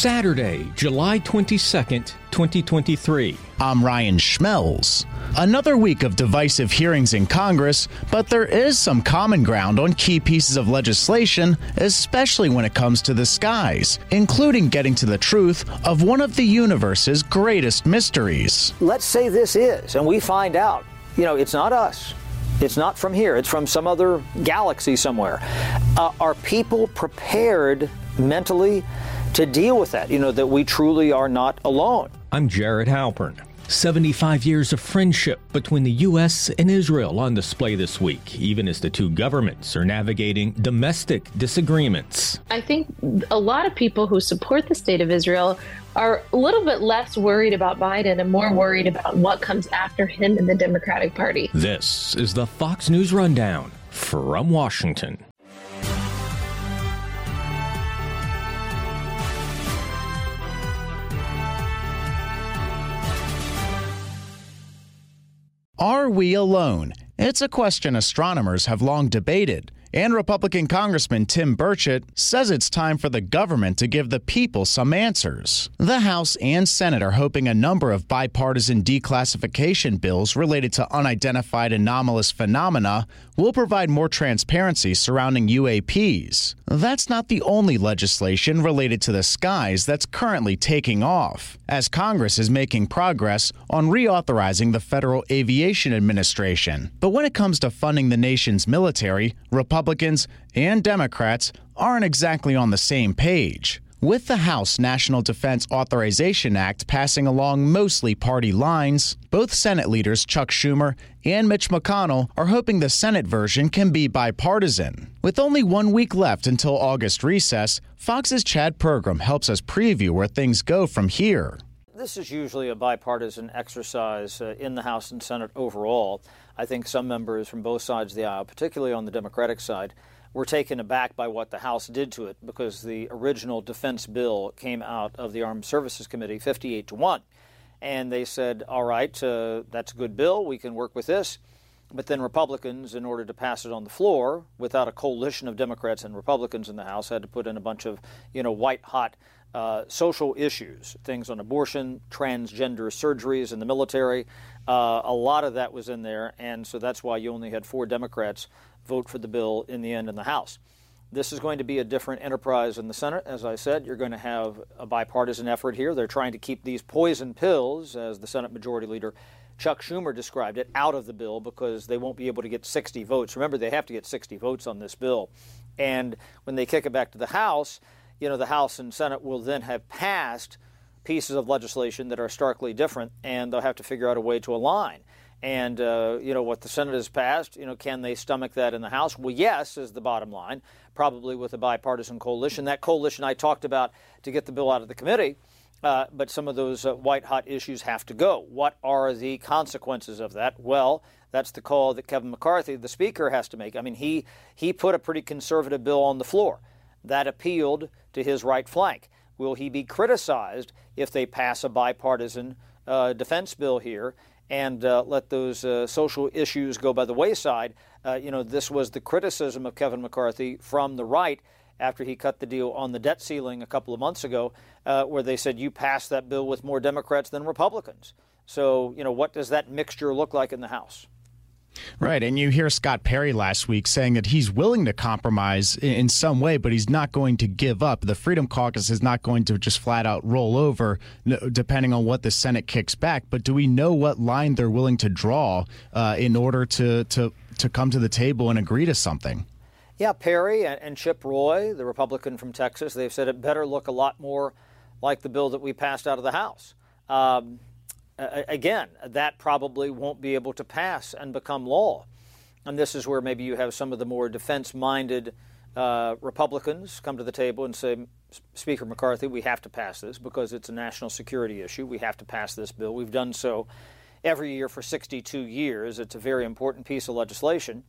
Saturday, July 22nd, 2023. I'm Ryan Schmelz. Another week of divisive hearings in Congress, but there is some common ground on key pieces of legislation, especially when it comes to the skies, including getting to the truth of one of the universe's greatest mysteries. Let's say this is, and we find out, you know, it's not us. It's not from here, it's from some other galaxy somewhere. Uh, are people prepared mentally to deal with that? You know, that we truly are not alone. I'm Jared Halpern. 75 years of friendship between the U.S. and Israel on display this week, even as the two governments are navigating domestic disagreements. I think a lot of people who support the state of Israel are a little bit less worried about Biden and more worried about what comes after him in the Democratic Party. This is the Fox News Rundown from Washington. Are we alone? It's a question astronomers have long debated. And Republican Congressman Tim Burchett says it's time for the government to give the people some answers. The House and Senate are hoping a number of bipartisan declassification bills related to unidentified anomalous phenomena will provide more transparency surrounding UAPs. That's not the only legislation related to the skies that's currently taking off, as Congress is making progress on reauthorizing the Federal Aviation Administration. But when it comes to funding the nation's military, Republicans and Democrats aren't exactly on the same page. With the House National Defense Authorization Act passing along mostly party lines, both Senate leaders Chuck Schumer and Mitch McConnell are hoping the Senate version can be bipartisan. With only one week left until August recess, Fox's Chad Pergram helps us preview where things go from here. This is usually a bipartisan exercise uh, in the House and Senate overall. I think some members from both sides of the aisle, particularly on the Democratic side, were taken aback by what the House did to it because the original defense bill came out of the Armed Services Committee 58 to 1. And they said, all right, uh, that's a good bill, we can work with this. But then Republicans, in order to pass it on the floor, without a coalition of Democrats and Republicans in the House, had to put in a bunch of, you know, white hot uh, social issues, things on abortion, transgender surgeries in the military. Uh, a lot of that was in there, and so that's why you only had four Democrats vote for the bill in the end in the House. This is going to be a different enterprise in the Senate. As I said, you're going to have a bipartisan effort here. They're trying to keep these poison pills, as the Senate Majority Leader Chuck Schumer described it, out of the bill because they won't be able to get 60 votes. Remember, they have to get 60 votes on this bill. And when they kick it back to the House, you know, the House and Senate will then have passed pieces of legislation that are starkly different, and they'll have to figure out a way to align. And, uh, you know, what the Senate has passed, you know, can they stomach that in the House? Well, yes, is the bottom line, probably with a bipartisan coalition. That coalition I talked about to get the bill out of the committee, uh, but some of those uh, white hot issues have to go. What are the consequences of that? Well, that's the call that Kevin McCarthy, the Speaker, has to make. I mean, he, he put a pretty conservative bill on the floor. That appealed to his right flank. Will he be criticized if they pass a bipartisan uh, defense bill here? And uh, let those uh, social issues go by the wayside. Uh, you know, this was the criticism of Kevin McCarthy from the right after he cut the deal on the debt ceiling a couple of months ago, uh, where they said you passed that bill with more Democrats than Republicans. So, you know, what does that mixture look like in the House? Right. And you hear Scott Perry last week saying that he's willing to compromise in some way, but he's not going to give up. The Freedom Caucus is not going to just flat out roll over, depending on what the Senate kicks back. But do we know what line they're willing to draw uh, in order to, to, to come to the table and agree to something? Yeah, Perry and Chip Roy, the Republican from Texas, they've said it better look a lot more like the bill that we passed out of the House. Um, uh, again, that probably won't be able to pass and become law. And this is where maybe you have some of the more defense minded uh, Republicans come to the table and say, Speaker McCarthy, we have to pass this because it's a national security issue. We have to pass this bill. We've done so every year for 62 years. It's a very important piece of legislation.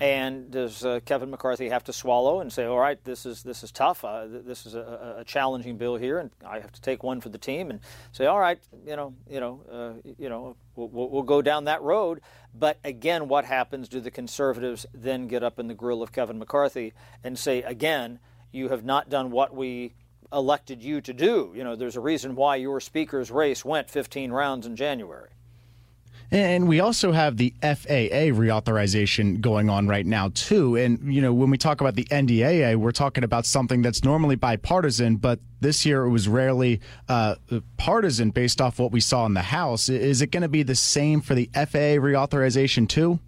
And does uh, Kevin McCarthy have to swallow and say, "All right, this is this is tough. Uh, this is a, a, challenging bill here, and I have to take one for the team." And say, "All right, you know, you know, uh, you know, we'll, we'll, go down that road." But again, what happens? Do the conservatives then get up in the grill of Kevin McCarthy and say, "Again, you have not done what we elected you to do"? You know, there's a reason why your speaker's race went 15 rounds in January. And we also have the FAA reauthorization going on right now, too. And, you know, when we talk about the NDAA, we're talking about something that's normally bipartisan, but this year it was rarely uh, partisan based off what we saw in the House. Is it going to be the same for the FAA reauthorization, too?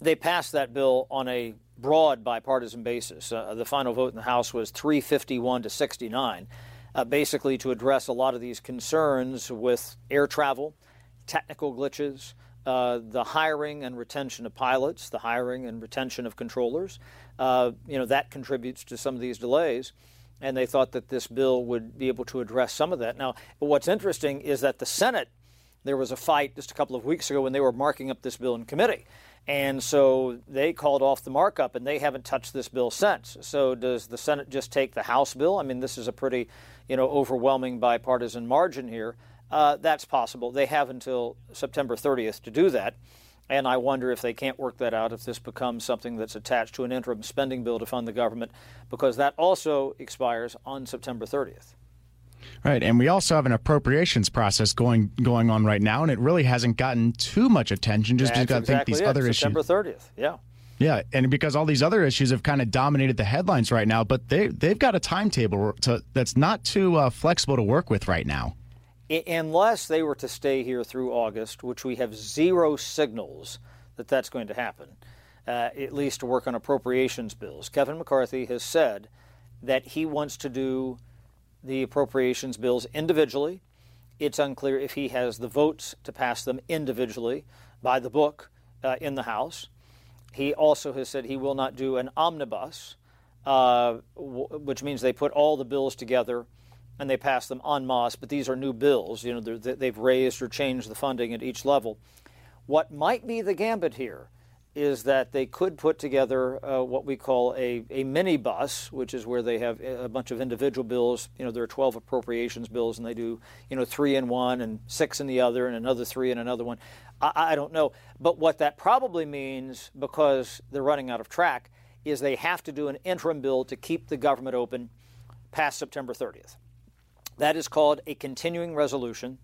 They passed that bill on a broad bipartisan basis. Uh, the final vote in the House was 351 to 69, uh, basically to address a lot of these concerns with air travel technical glitches, uh, the hiring and retention of pilots, the hiring and retention of controllers. Uh, you know, that contributes to some of these delays. And they thought that this bill would be able to address some of that. Now, what's interesting is that the Senate, there was a fight just a couple of weeks ago when they were marking up this bill in committee. And so they called off the markup and they haven't touched this bill since. So does the Senate just take the House bill? I mean, this is a pretty, you know, overwhelming bipartisan margin here. Uh, that's possible. They have until September 30th to do that. And I wonder if they can't work that out if this becomes something that's attached to an interim spending bill to fund the government, because that also expires on September 30th. Right, and we also have an appropriations process going going on right now, and it really hasn't gotten too much attention just That's because exactly I think these it. other September issues. September 30th, yeah. Yeah, and because all these other issues have kind of dominated the headlines right now, but they they've got a timetable to, that's not too uh, flexible to work with right now unless they were to stay here through August, which we have zero signals that that's going to happen, uh, at least to work on appropriations bills. Kevin McCarthy has said that he wants to do the appropriations bills individually. It's unclear if he has the votes to pass them individually by the book uh, in the House. He also has said he will not do an omnibus, uh, w- which means they put all the bills together and they pass them en masse, but these are new bills. You know, they've raised or changed the funding at each level. What might be the gambit here is that they could put together uh, what we call a, a mini bus, which is where they have a bunch of individual bills. You know, there are 12 appropriations bills, and they do, you know, three in one and six in the other, and another three in another one. I, I don't know. But what that probably means, because they're running out of track, is they have to do an interim bill to keep the government open past September 30th. That is called a continuing resolution.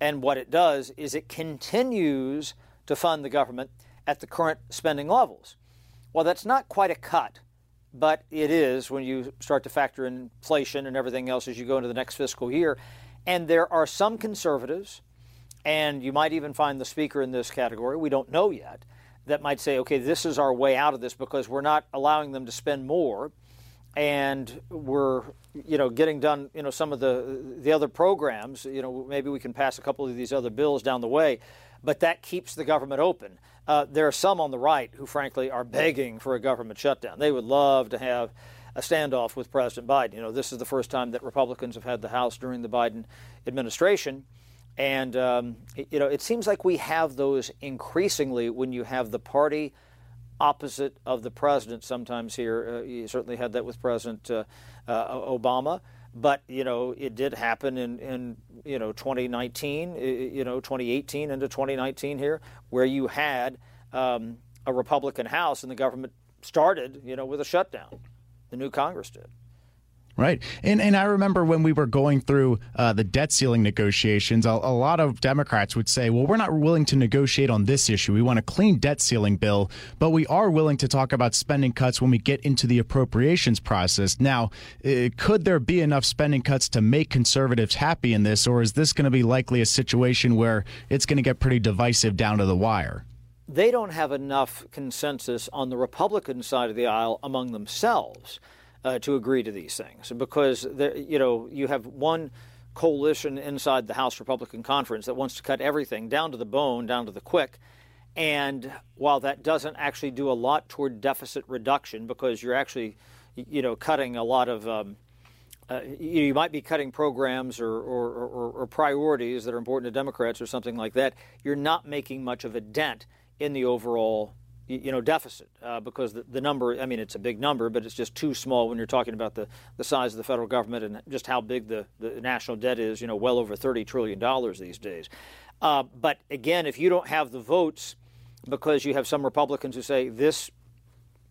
And what it does is it continues to fund the government at the current spending levels. Well, that's not quite a cut, but it is when you start to factor in inflation and everything else as you go into the next fiscal year. And there are some conservatives, and you might even find the speaker in this category, we don't know yet, that might say, okay, this is our way out of this because we're not allowing them to spend more and we're you know getting done you know some of the the other programs you know maybe we can pass a couple of these other bills down the way but that keeps the government open. Uh, there are some on the right who frankly are begging for a government shutdown. They would love to have a standoff with president biden. You know this is the first time that republicans have had the house during the biden administration. And um, you know it seems like we have those increasingly when you have the party opposite of the president sometimes here. Uh, you certainly had that with President uh, uh, Obama. But you know, it did happen in, in you know 2019, you know 2018 into 2019 here, where you had um, a Republican House and the government started, you know, with a shutdown. The new Congress did. Right. And and I remember when we were going through uh, the debt ceiling negotiations, a, a, lot of Democrats would say, well, we're not willing to negotiate on this issue. We want a clean debt ceiling bill, but we are willing to talk about spending cuts when we get into the appropriations process. Now, uh, could there be enough spending cuts to make conservatives happy in this, or is this going to be likely a situation where it's going to get pretty divisive down to the wire? They don't have enough consensus on the Republican side of the aisle among themselves uh, to agree to these things because you know you have one coalition inside the House Republican Conference that wants to cut everything down to the bone, down to the quick, And while that doesn't actually do a lot toward deficit reduction, because you're actually, you know, cutting a lot of, um, uh, you might be cutting programs or, or, or, or priorities that are important to Democrats or something like that. You're not making much of a dent in the overall you know deficit uh, because the, the, number I mean it's a big number but it's just too small when you're talking about the, the size of the federal government and just how big the, the national debt is you know well over 30 trillion dollars these days. Uh, but again if you don't have the votes because you have some Republicans who say this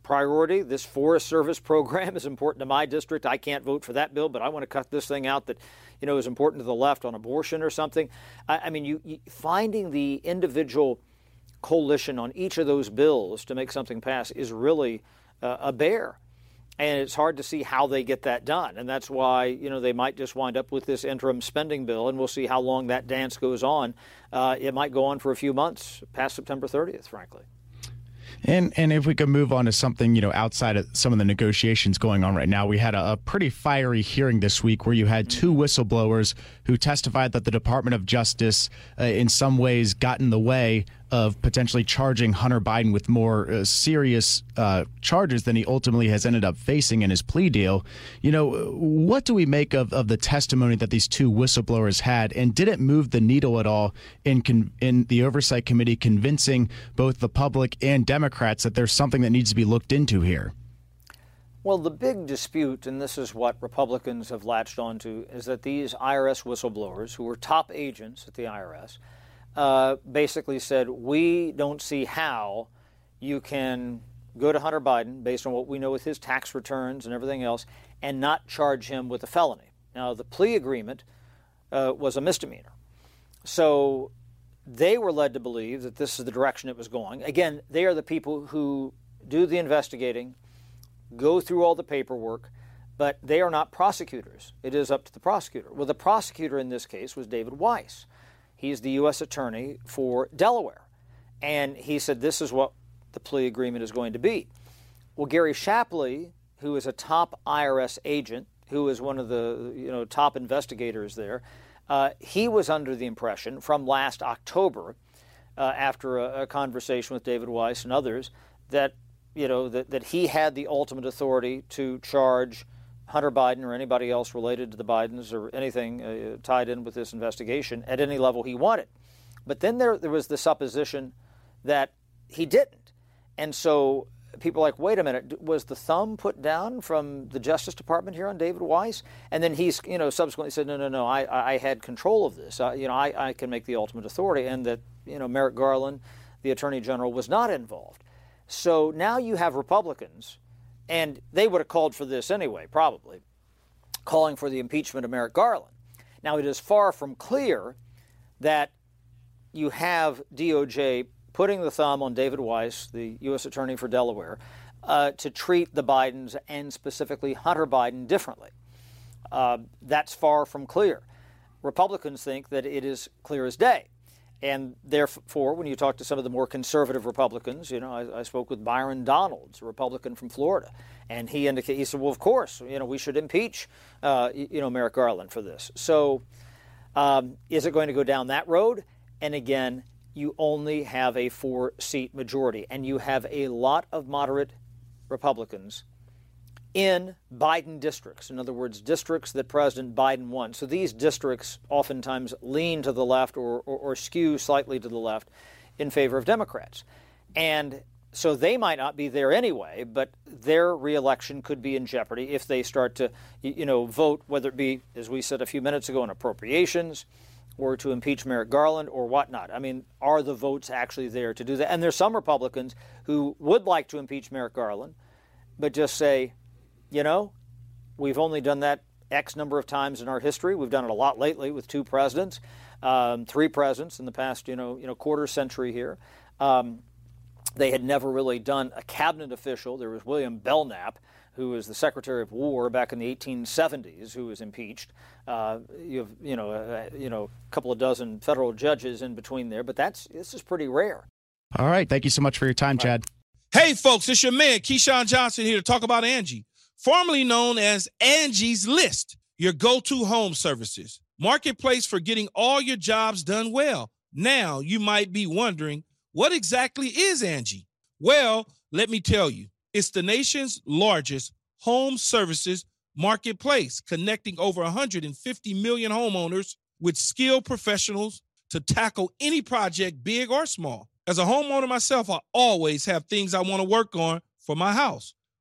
priority this Forest Service program is important to my district I can't vote for that bill but I want to cut this thing out that you know is important to the left on abortion or something. I, I mean you, you finding the individual coalition on each of those bills to make something pass is really uh, a bear. And it's hard to see how they get that done. And that's why, you know, they might just wind up with this interim spending bill, and we'll see how long that dance goes on. Uh, it might go on for a few months, past September 30th, frankly. And and if we could move on to something you know outside of some of the negotiations going on right now, we had a, a, pretty fiery hearing this week where you had two whistleblowers who testified that the Department of Justice, uh, in some ways, got in the way of potentially charging Hunter Biden with more uh, serious uh, charges than he ultimately has ended up facing in his plea deal. You know, what do we make of, of the testimony that these two whistleblowers had, and did it move the needle at all in con- in the oversight committee convincing both the public and Democrats that there's something that needs to be looked into here? Well, the big dispute, and this is what Republicans have latched onto, is that these IRS whistleblowers, who were top agents at the IRS, uh, basically said, We don't see how you can go to Hunter Biden based on what we know with his tax returns and everything else and not charge him with a felony. Now, the plea agreement uh, was a misdemeanor. So they were led to believe that this is the direction it was going. Again, they are the people who do the investigating, go through all the paperwork, but they are not prosecutors. It is up to the prosecutor. Well, the prosecutor in this case was David Weiss. He's the U.S. Attorney for Delaware. And he said this is what the plea agreement is going to be. Well, Gary Shapley, who is a top IRS agent, who is one of the you know top investigators there, uh, he was under the impression from last October, uh, after a, a, conversation with David Weiss and others, that you know that, that he had the ultimate authority to charge Hunter Biden or anybody else related to the Bidens or anything uh, tied in with this investigation at any level he wanted. But then there, there was the supposition that he didn't. And so people like, wait a minute, was the thumb put down from the Justice Department here on David Weiss? And then he's, you know, subsequently said, no, no, no, I, I had control of this. Uh, you know, I, I can make the ultimate authority. And that, you know, Merrick Garland, the Attorney General, was not involved. So now you have Republicans and they would have called for this anyway, probably, calling for the impeachment of Merrick Garland. Now, it is far from clear that you have DOJ putting the thumb on David Weiss, the U.S. Attorney for Delaware, uh, to treat the Bidens and specifically Hunter Biden differently. Uh, that's far from clear. Republicans think that it is clear as day. And therefore, when you talk to some of the more conservative Republicans, you know, I, I, spoke with Byron Donalds, a Republican from Florida, and he indicated, he said, well, of course, you know, we should impeach, uh, you know, Merrick Garland for this. So um, is it going to go down that road? And again, you only have a four seat majority, and you have a lot of moderate Republicans in Biden districts. In other words, districts that President Biden won. So these districts oftentimes lean to the left or, or, or, skew slightly to the left in favor of Democrats. And so they might not be there anyway, but their reelection could be in jeopardy if they start to, you know, vote, whether it be, as we said a few minutes ago, on appropriations or to impeach Merrick Garland or whatnot. I mean, are the votes actually there to do that? And there's some Republicans who would like to impeach Merrick Garland, but just say, you know, we've only done that X number of times in our history. We've done it a lot lately with two presidents, um, three presidents in the past, you know, you know, quarter century here. Um, they had never really done a cabinet official. There was William Belknap, who was the Secretary of War back in the 1870s, who was impeached. Uh, you have, you know, uh, you know, a couple of dozen federal judges in between there, but that's this is pretty rare. All right, thank you so much for your time, Chad. Hey, folks, it's your man Keyshawn Johnson here to talk about Angie formerly known as Angie's List, your go to home services. Marketplace for getting all your jobs done well. Now you might be wondering, What exactly is Angie? Well, let me tell you, it's the nation's largest home services marketplace, connecting over 150 million homeowners with skilled professionals to tackle any project, big or small. As a homeowner myself, I always have things I want to work on for my house,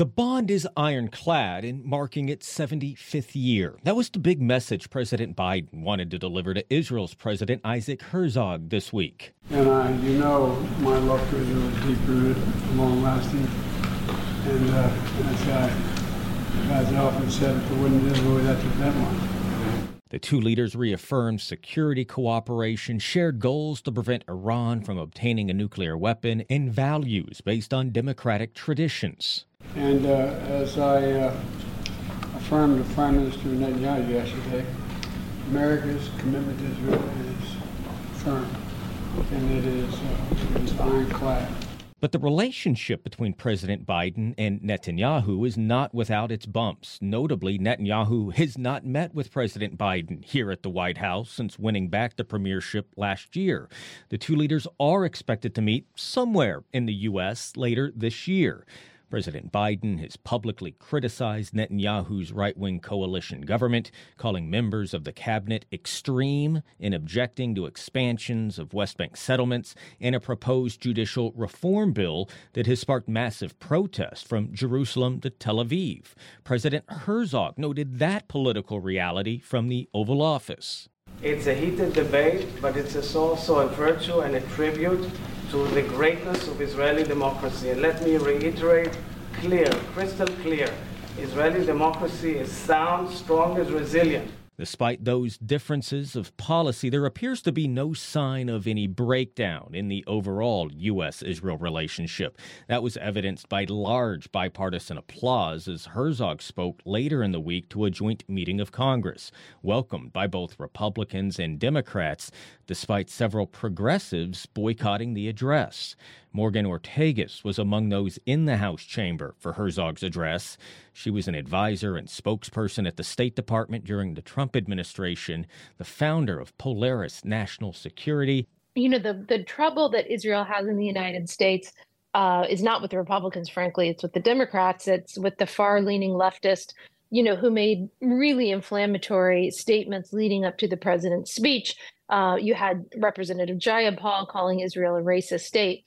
The bond is ironclad in marking its 75th year. That was the big message President Biden wanted to deliver to Israel's President Isaac Herzog this week. And I, you know, my love for Israel is deep rooted, long lasting. And uh, as, I, as I often said, if it wasn't Israel, what that was. The two leaders reaffirmed security cooperation, shared goals to prevent Iran from obtaining a nuclear weapon, and values based on democratic traditions. And uh, as I uh, affirmed to Prime Minister Netanyahu yesterday, America's commitment to Israel is firm, and it is, uh, it is ironclad. But the relationship between President Biden and Netanyahu is not without its bumps. Notably, Netanyahu has not met with President Biden here at the White House since winning back the premiership last year. The two leaders are expected to meet somewhere in the U.S. later this year. President Biden has publicly criticized Netanyahu's right wing coalition government, calling members of the cabinet extreme in objecting to expansions of West Bank settlements and a proposed judicial reform bill that has sparked massive protest from Jerusalem to Tel Aviv. President Herzog noted that political reality from the Oval Office. It's a heated debate, but it's also a virtue and a tribute to the greatness of Israeli democracy. And let me reiterate clear, crystal clear, Israeli democracy is sound, strong, is resilient. Despite those differences of policy, there appears to be no sign of any breakdown in the overall U.S. Israel relationship. That was evidenced by large bipartisan applause as Herzog spoke later in the week to a joint meeting of Congress, welcomed by both Republicans and Democrats, despite several progressives boycotting the address. Morgan Ortagus was among those in the House chamber for Herzog's address. She was an advisor and spokesperson at the State Department during the Trump administration, the founder of Polaris National Security. You know, the, the trouble that Israel has in the United States uh, is not with the Republicans, frankly, it's with the Democrats, it's with the far leaning leftist you know, who made really inflammatory statements leading up to the president's speech. Uh, you had Representative Jayapal calling Israel a racist state.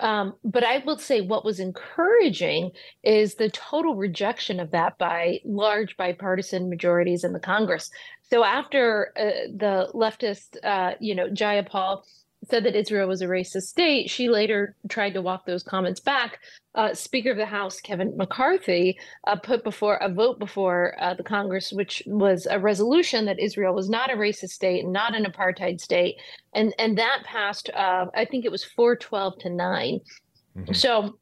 Um, but I will say what was encouraging is the total rejection of that by large bipartisan majorities in the Congress. So after uh, the leftist, uh, you know, Jayapal said that Israel was a racist state, she later tried to walk those comments back. Uh, Speaker of the House Kevin McCarthy uh, put before a vote before uh, the Congress, which was a resolution that Israel was not a racist state, and not an apartheid state, and and that passed. Uh, I think it was four twelve to 9 mm-hmm. So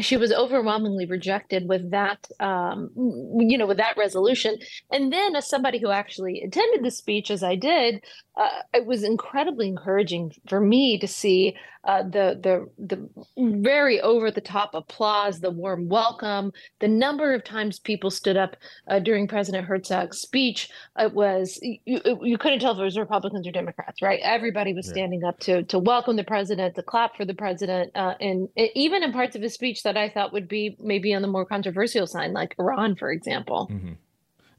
she was overwhelmingly rejected with that um, you know with that resolution and then as somebody who actually attended the speech as i did uh, it was incredibly encouraging for me to see uh, the the the very over the top applause, the warm welcome, the number of times people stood up uh, during President Herzog's speech. It was you, you couldn't tell if it was Republicans or Democrats, right? Everybody was standing up to to welcome the president, to clap for the president, uh, and even in parts of his speech that I thought would be maybe on the more controversial side, like Iran, for example. Mm-hmm.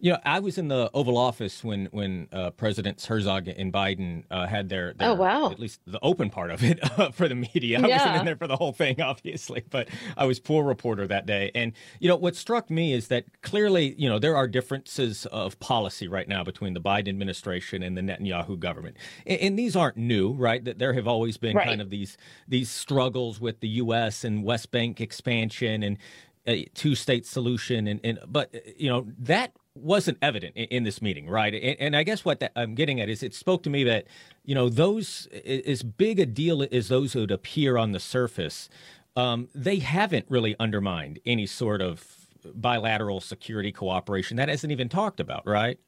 You know, I was in the Oval Office when when uh, Presidents Herzog and Biden uh, had their, their, oh wow at least the open part of it uh, for the media. I yeah. wasn't in there for the whole thing, obviously, but I was poor reporter that day. And you know, what struck me is that clearly, you know, there are differences of policy right now between the Biden administration and the Netanyahu government, and, and these aren't new, right? That there have always been right. kind of these these struggles with the U.S. and West Bank expansion and a two-state solution, and, and but you know that wasn't evident in, in this meeting, right? And, and I guess what that, I'm getting at is it spoke to me that you know those as big a deal as those would appear on the surface, um, they haven't really undermined any sort of bilateral security cooperation. That hasn't even talked about, right?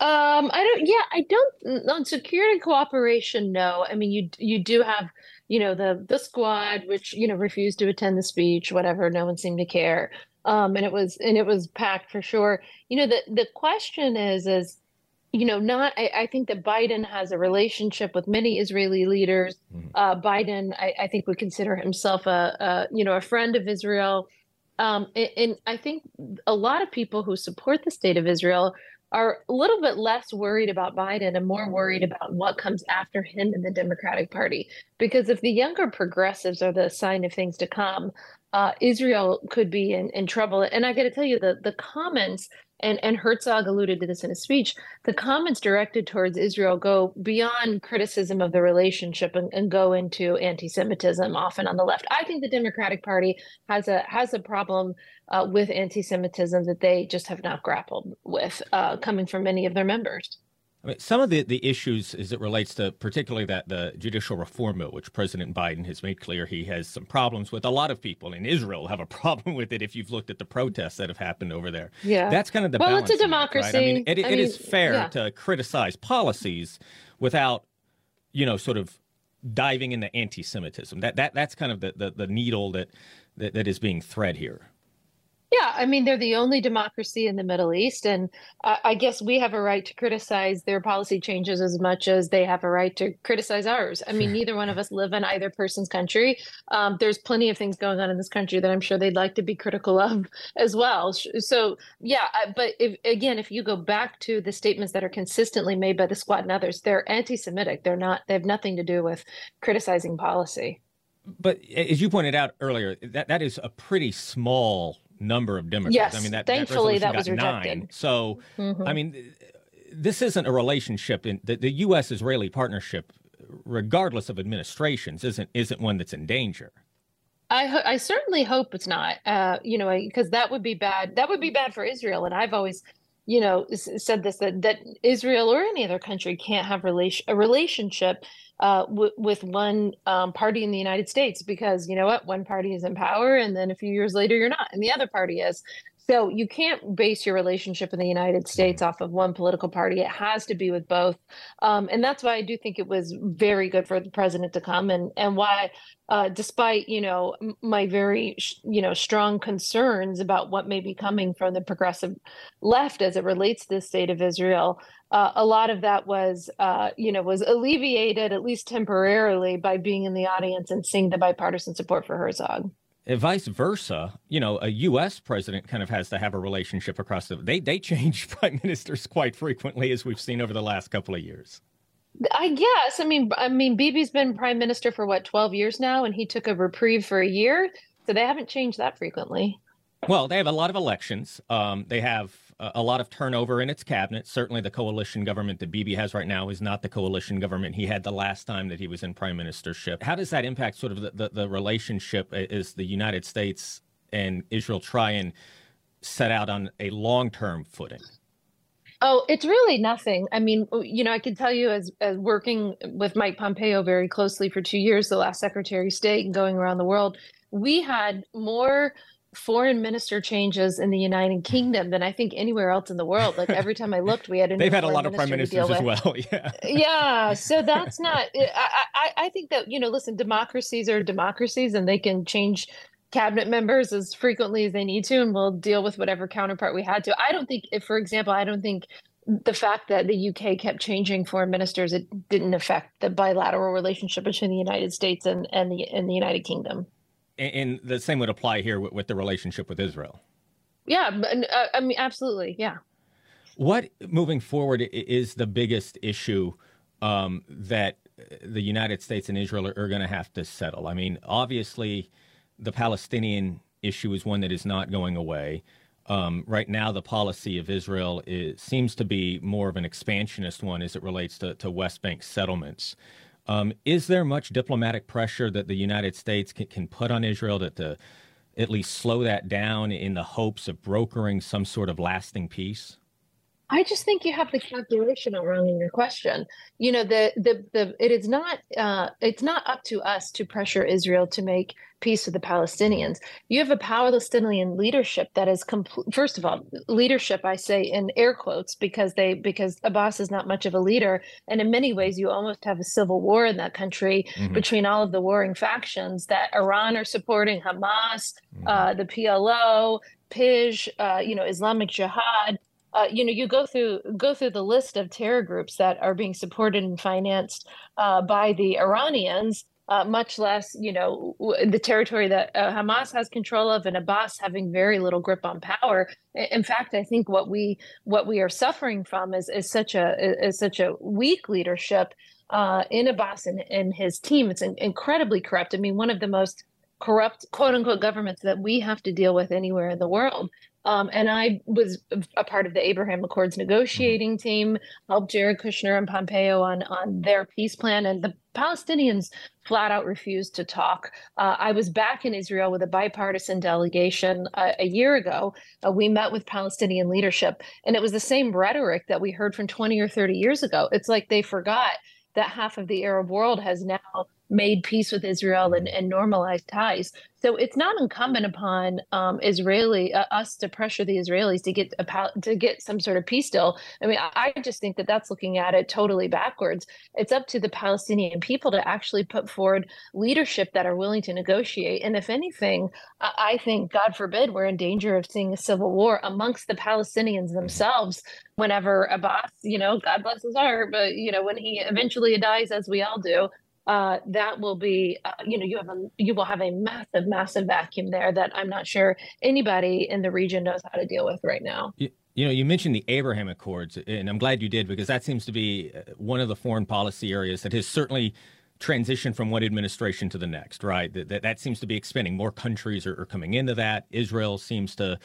Um, I don't. Yeah, I don't. On security cooperation, no. I mean, you you do have, you know, the the squad, which you know refused to attend the speech, whatever. No one seemed to care um, and it was and it was packed for sure. You know, the the question is is you know not I, I think that Biden has a relationship with many Israeli leaders. Mm-hmm. Uh, Biden, I, I, think, would consider himself a, a, you know a friend of Israel. Um, and, and I think a lot of people who support the state of Israel are a little bit less worried about Biden and more worried about what comes after him in the Democratic Party. Because if the younger progressives are the sign of things to come, uh, Israel could be in, in trouble. And I got to tell you, the the comments and and Herzog alluded to this in his speech. The comments directed towards Israel go beyond criticism of the relationship and, and go into anti-Semitism, often on the left. I think the Democratic Party has a has a problem uh, with anti-Semitism that they just have not grappled with, uh, coming from many of their members. I mean, some of the, the issues as it relates to particularly that the judicial reform bill, which President Biden has made clear he has some problems with. A lot of people in Israel have a problem with it if you've looked at the protests that have happened over there. Yeah. That's kind of the Well, it's a democracy. Act, right? I mean, it, I it mean, is fair yeah. to criticize policies without, you know, sort of diving into anti Semitism. That, that, that's kind of the, the, the needle that, that, that is being thread here. Yeah, I mean, they're the only democracy in the Middle East. And uh, I guess we have a right to criticize their policy changes as much as they have a right to criticize ours. I mean, neither one of us live in either person's country. Um, there's plenty of things going on in this country that I'm sure they'd like to be critical of as well. So, yeah, but if, again, if you go back to the statements that are consistently made by the squad and others, they're anti Semitic. They're not, they have nothing to do with criticizing policy. But as you pointed out earlier, that, that is a pretty small number of Democrats. Yes, I mean, that, thankfully that, that was rejected. Nine. So, mm-hmm. I mean, this isn't a relationship in the, the U.S. Israeli partnership, regardless of administrations, isn't isn't one that's in danger. I, ho- I certainly hope it's not. Uh, you know, because that would be bad. That would be bad for Israel. And I've always, you know, said this that that Israel or any other country can't have relation a relationship uh, w- with one um, party in the United States because you know what, one party is in power, and then a few years later you're not, and the other party is. So you can't base your relationship in the United States off of one political party. It has to be with both, um, and that's why I do think it was very good for the president to come, and and why, uh, despite you know my very you know strong concerns about what may be coming from the progressive left as it relates to the state of Israel, uh, a lot of that was, uh, you know, was alleviated at least temporarily by being in the audience and seeing the bipartisan support for Herzog. Vice versa, you know, a U.S. president kind of has to have a relationship across the. They they change prime ministers quite frequently, as we've seen over the last couple of years. I guess. I mean, I mean, Bibi's been prime minister for what twelve years now, and he took a reprieve for a year, so they haven't changed that frequently. Well, they have a lot of elections. Um, they have a lot of turnover in its cabinet. Certainly, the coalition government that Bibi has right now is not the coalition government he had the last time that he was in prime ministership. How does that impact sort of the, the, the relationship as the United States and Israel try and set out on a long term footing? Oh, it's really nothing. I mean, you know, I can tell you as, as working with Mike Pompeo very closely for two years, the last Secretary of State, and going around the world, we had more foreign minister changes in the United hmm. Kingdom than I think anywhere else in the world. Like every time I looked, we had a they've had a lot of prime ministers as well. Yeah, yeah. So that's not. I, I I think that you know, listen, democracies are democracies, and they can change cabinet members as frequently as they need to, and we'll deal with whatever counterpart we had to. I don't think, if for example, I don't think the fact that the UK kept changing foreign ministers it didn't affect the bilateral relationship between the United States and and the and the United Kingdom And the same would apply here with, with the relationship with Israel. Yeah, uh, I mean, absolutely. Yeah. What moving forward is the biggest issue um, that the United States and Israel are, are going to have to settle? I mean, obviously, the Palestinian issue is one that is not going away. Um, right now, the policy of Israel is, seems to be more of an expansionist one as it relates to, to West Bank settlements. Um, is there much diplomatic pressure that the United States can, can put on Israel to, to at least slow that down in the hopes of brokering some sort of lasting peace? I just think you have the calculation wrong in your question. You know, the the the it is not uh, it's not up to us to pressure Israel to make peace with the Palestinians. You have a Palestinian leadership that is complete. First of all, leadership I say in air quotes because they because Abbas is not much of a leader, and in many ways you almost have a civil war in that country mm-hmm. between all of the warring factions that Iran are supporting, Hamas, mm-hmm. uh, the PLO, PIJ, uh, you know, Islamic Jihad uh, you know, you go through go through the list of terror groups that are being supported and financed uh, by the Iranians, uh, much less, you know, the territory that uh, Hamas has control of, and Abbas having very little grip on power. In fact, I think what we what we are suffering from is is such a is such a weak leadership uh, in Abbas and, and his team. It's incredibly corrupt. I mean, one of the most corrupt quote unquote governments that we have to deal with anywhere in the world. Um, and I was a part of the Abraham Accords mm-hmm. negotiating team, helped Jared Kushner and Pompeo on on their peace plan, and the Palestinians flat out refused to talk. Uh, I was back in Israel with a bipartisan delegation uh, a year ago. Uh, we met with Palestinian leadership, and it was the same rhetoric that we heard from 20 or 30 years ago. It's like they forgot that half of the Arab world has now made peace with Israel and, and normalized ties. So it's not incumbent upon um, Israeli uh, us to pressure the Israelis to get a to get some sort of peace deal. I mean, I, I just think that that's looking at it totally backwards. It's up to the Palestinian people to actually put forward leadership that are willing to negotiate. And if anything, I, I think, God forbid, we're in danger of seeing a civil war amongst the Palestinians themselves. Whenever Abbas, you know, God bless his heart, but you know, when he eventually dies, as we all do, uh, that will be, uh, you know, you have a you will have a massive, massive vacuum there that I'm not sure anybody in the region knows how to deal with right now. You, you know, you mentioned the Abraham Accords, and I'm glad you did because that seems to be uh, one of the foreign policy areas that has certainly transitioned from one administration to the next. Right, that that, that seems to be expanding. More countries are, are coming into that. Israel seems to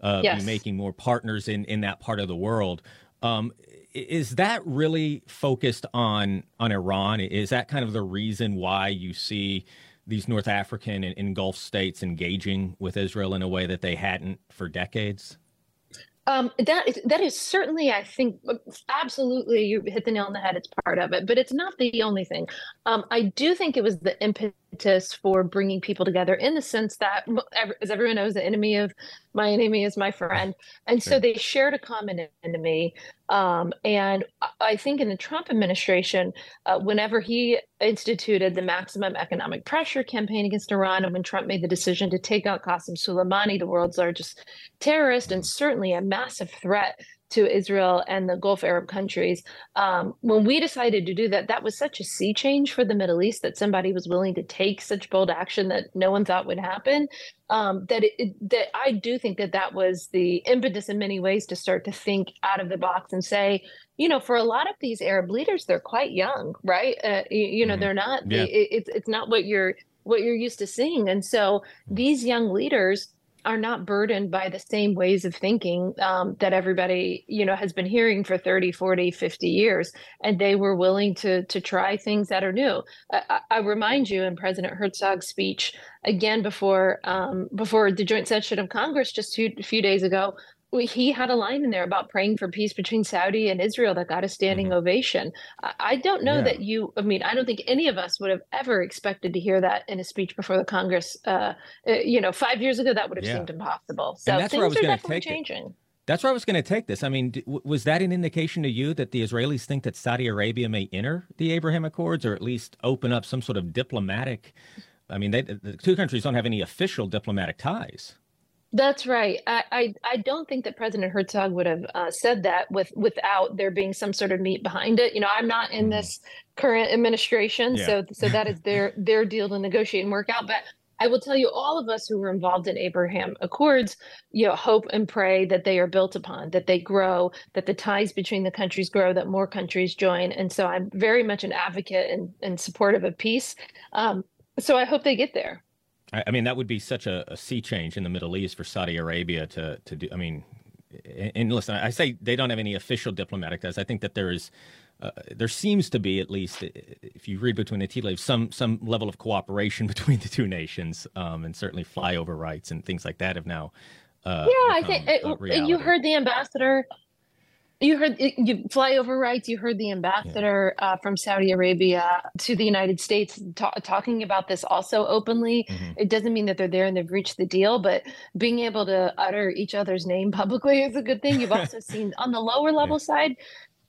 uh, yes. be making more partners in in that part of the world. Um, is that really focused on on Iran? Is that kind of the reason why you see these North African and, and Gulf states engaging with Israel in a way that they hadn't for decades? Um, that is, that is certainly, I think, absolutely, you hit the nail on the head. It's part of it, but it's not the only thing. Um, I do think it was the impetus for bringing people together in the sense that, as everyone knows, the enemy of my enemy is my friend, and so they shared a common enemy. Um, and I think in the Trump administration, uh, whenever he instituted the maximum economic pressure campaign against Iran, and when Trump made the decision to take out Qasem Soleimani, the world's largest terrorist, and certainly a massive threat to Israel and the Gulf Arab countries. Um, when we decided to do that, that was such a sea change for the Middle East that somebody was willing to take such bold action that no one thought would happen. Um, that it, that I do think that that was the impetus in many ways to start to think out of the box and say, you know, for a lot of these Arab leaders, they're quite young, right? Uh, you, you, know, mm-hmm. they're not. Yeah. It, it's it's not what you're what you're used to seeing, and so these young leaders are not burdened by the same ways of thinking um, that everybody you know has been hearing for 30 40 50 years and they were willing to to try things that are new. I, I remind you in president herzog's speech again before um, before the joint session of congress just two, a few days ago he had a line in there about praying for peace between Saudi and Israel that got a standing mm-hmm. ovation. I don't know yeah. that you, I mean, I don't think any of us would have ever expected to hear that in a speech before the Congress. Uh, uh you know, five years ago, that would have yeah. seemed impossible. So things are definitely changing. It. That's where I was going to take this. I mean, was that an indication to you that the Israelis think that Saudi Arabia may enter the Abraham Accords or at least open up some sort of diplomatic? I mean, they, the two countries don't have any official diplomatic ties. That's right. I, I, I don't think that President Herzog would have uh, said that with without there being some sort of meat behind it. You know, I'm not in mm. this current administration, yeah. so so that is their their deal to negotiate and work out. But I will tell you, all of us who were involved in Abraham Accords, you know, hope and pray that they are built upon, that they grow, that the ties between the countries grow, that more countries join. And so I'm very much an advocate and, and supportive of peace. Um, so I hope they get there. I, I mean, that would be such a, a sea change in the Middle East for Saudi Arabia to to do. I mean, and listen, I say they don't have any official diplomatic ties. I think that there is, uh, there seems to be at least, if you read between the tea leaves, some some level of cooperation between the two nations, um, and certainly flyover rights and things like that have now. Uh, yeah, I think it, you heard the ambassador you heard you flyover rights. You heard the ambassador yeah. uh, from Saudi Arabia to the United States ta- talking about this also openly. Mm-hmm. It doesn't mean that they're there and they've reached the deal, but being able to utter each other's name publicly is a good thing. You've also seen on the lower level yeah. side,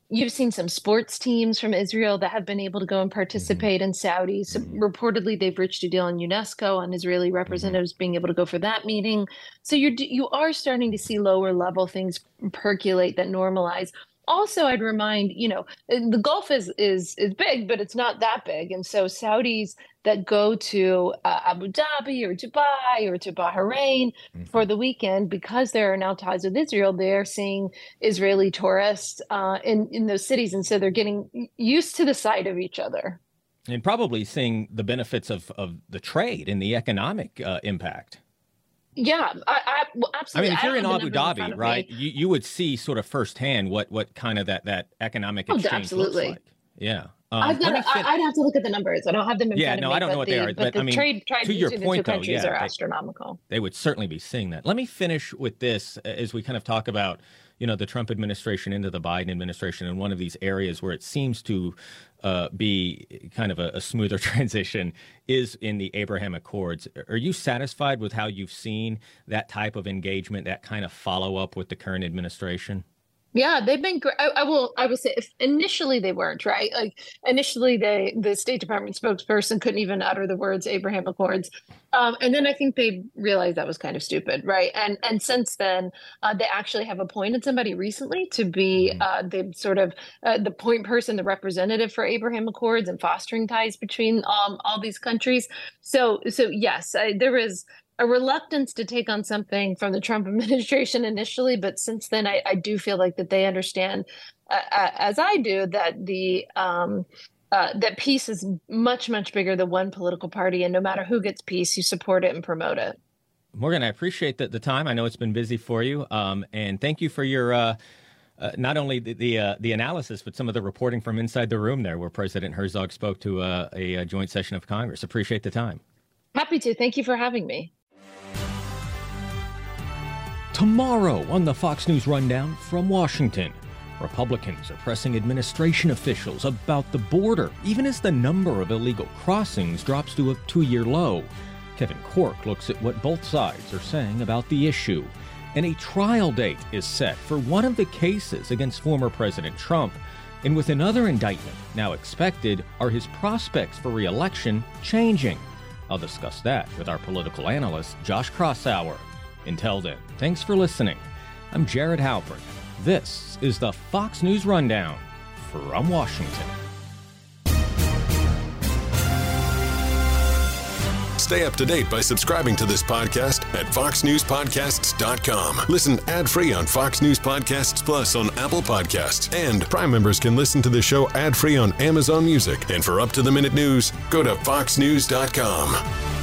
You've seen some sports teams from Israel that have been able to go and participate mm-hmm. in Saudi. So mm-hmm. reportedly, they've reached a deal in UNESCO on Israeli mm-hmm. representatives being able to go for that meeting. So you're you are starting to see lower level things percolate that normalize also i'd remind you know uh, the gulf is is is big but it's not that big. And so saudis that go to uh, abu dhabi or dubai or to bahrain mm-hmm. for the weekend because there are now ties with israel they're seeing israeli tourists uh, in in those cities. And so they're getting used to the sight of each other. And probably seeing the benefits of of the trade and the economic uh, impact yeah, I, I well, absolutely. I mean, if you're in Abu Dhabi, right, you, you would see sort of firsthand what what kind of that that economic oh, exchange oh, absolutely. looks like. Yeah. Um, I've got. I'd have to look at the numbers. I don't have them in yeah, front no, of me. Yeah, no, I don't know what the, they are. But, but the I mean, trade, trade to your point, though, yeah, are they, astronomical. They would certainly be seeing that. Let me finish with this as we kind of talk about you know the Trump administration into the Biden administration, and one of these areas where it seems to uh, be kind of a, a, smoother transition is in the Abraham Accords. Are you satisfied with how you've seen that type of engagement, that kind of follow up with the current administration? Yeah, they've been great. I, I, will. I will say, initially they weren't right. Like initially, they the State Department spokesperson couldn't even utter the words Abraham Accords, um, and then I think they realized that was kind of stupid, right? And and since then, uh, they actually have appointed somebody recently to be mm-hmm. uh, the sort of uh, the point person, the representative for Abraham Accords and fostering ties between um, all these countries. So so yes, I, there is a reluctance to take on something from the Trump administration initially, but since then, I, I do feel like that they understand, uh, uh, as I do, that the um, uh, that peace is much much bigger than one political party, and no matter who gets peace, you support it and promote it. Morgan, I appreciate the, the time. I know it's been busy for you, um, and thank you for your. Uh, uh, not only the the, uh, the, analysis, but some of the reporting from inside the room there, where President Herzog spoke to uh, a, a joint session of Congress. Appreciate the time. Happy to. Thank you for having me. Tomorrow on the Fox News Rundown from Washington, Republicans are pressing administration officials about the border, even as the number of illegal crossings drops to a two year low. Kevin Corke looks at what both sides are saying about the issue. And a trial date is set for one of the cases against former President Trump. And with another indictment now expected, are his prospects for re election changing? I'll discuss that with our political analyst, Josh Kraushaar. Until then, thanks for listening. I'm Jared Halpern. This is the Fox News Rundown from Washington. Stay up to date by subscribing to this podcast at foxnewspodcasts.com. Listen ad-free on Fox News Podcasts Plus on Apple Podcasts. And Prime members can listen to the show ad-free on Amazon Music. And for up-to-the-minute news, go to foxnews.com.